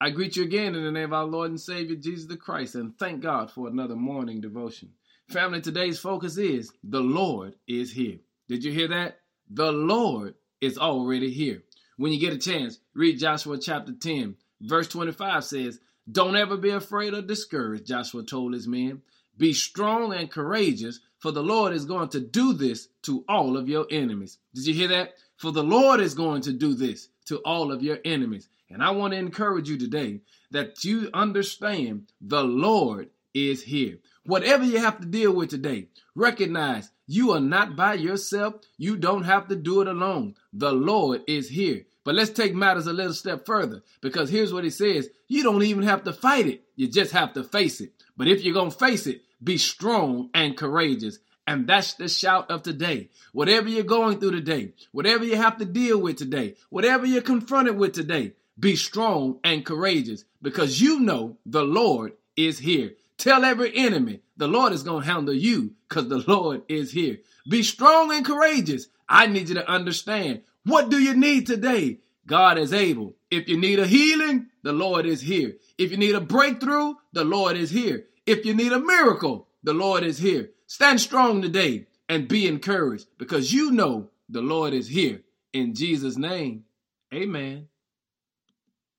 I greet you again in the name of our Lord and Savior Jesus the Christ and thank God for another morning devotion. Family, today's focus is the Lord is here. Did you hear that? The Lord is already here. When you get a chance, read Joshua chapter 10, verse 25 says, Don't ever be afraid or discouraged, Joshua told his men. Be strong and courageous, for the Lord is going to do this to all of your enemies. Did you hear that? For the Lord is going to do this to all of your enemies. And I want to encourage you today that you understand the Lord is here. Whatever you have to deal with today, recognize you are not by yourself. You don't have to do it alone. The Lord is here. But let's take matters a little step further because here's what he says you don't even have to fight it, you just have to face it. But if you're going to face it, be strong and courageous. And that's the shout of today. Whatever you're going through today, whatever you have to deal with today, whatever you're confronted with today, be strong and courageous because you know the Lord is here. Tell every enemy the Lord is going to handle you because the Lord is here. Be strong and courageous. I need you to understand what do you need today? God is able. If you need a healing, the Lord is here. If you need a breakthrough, the Lord is here. If you need a miracle, the Lord is here. Stand strong today and be encouraged because you know the Lord is here. In Jesus' name, amen.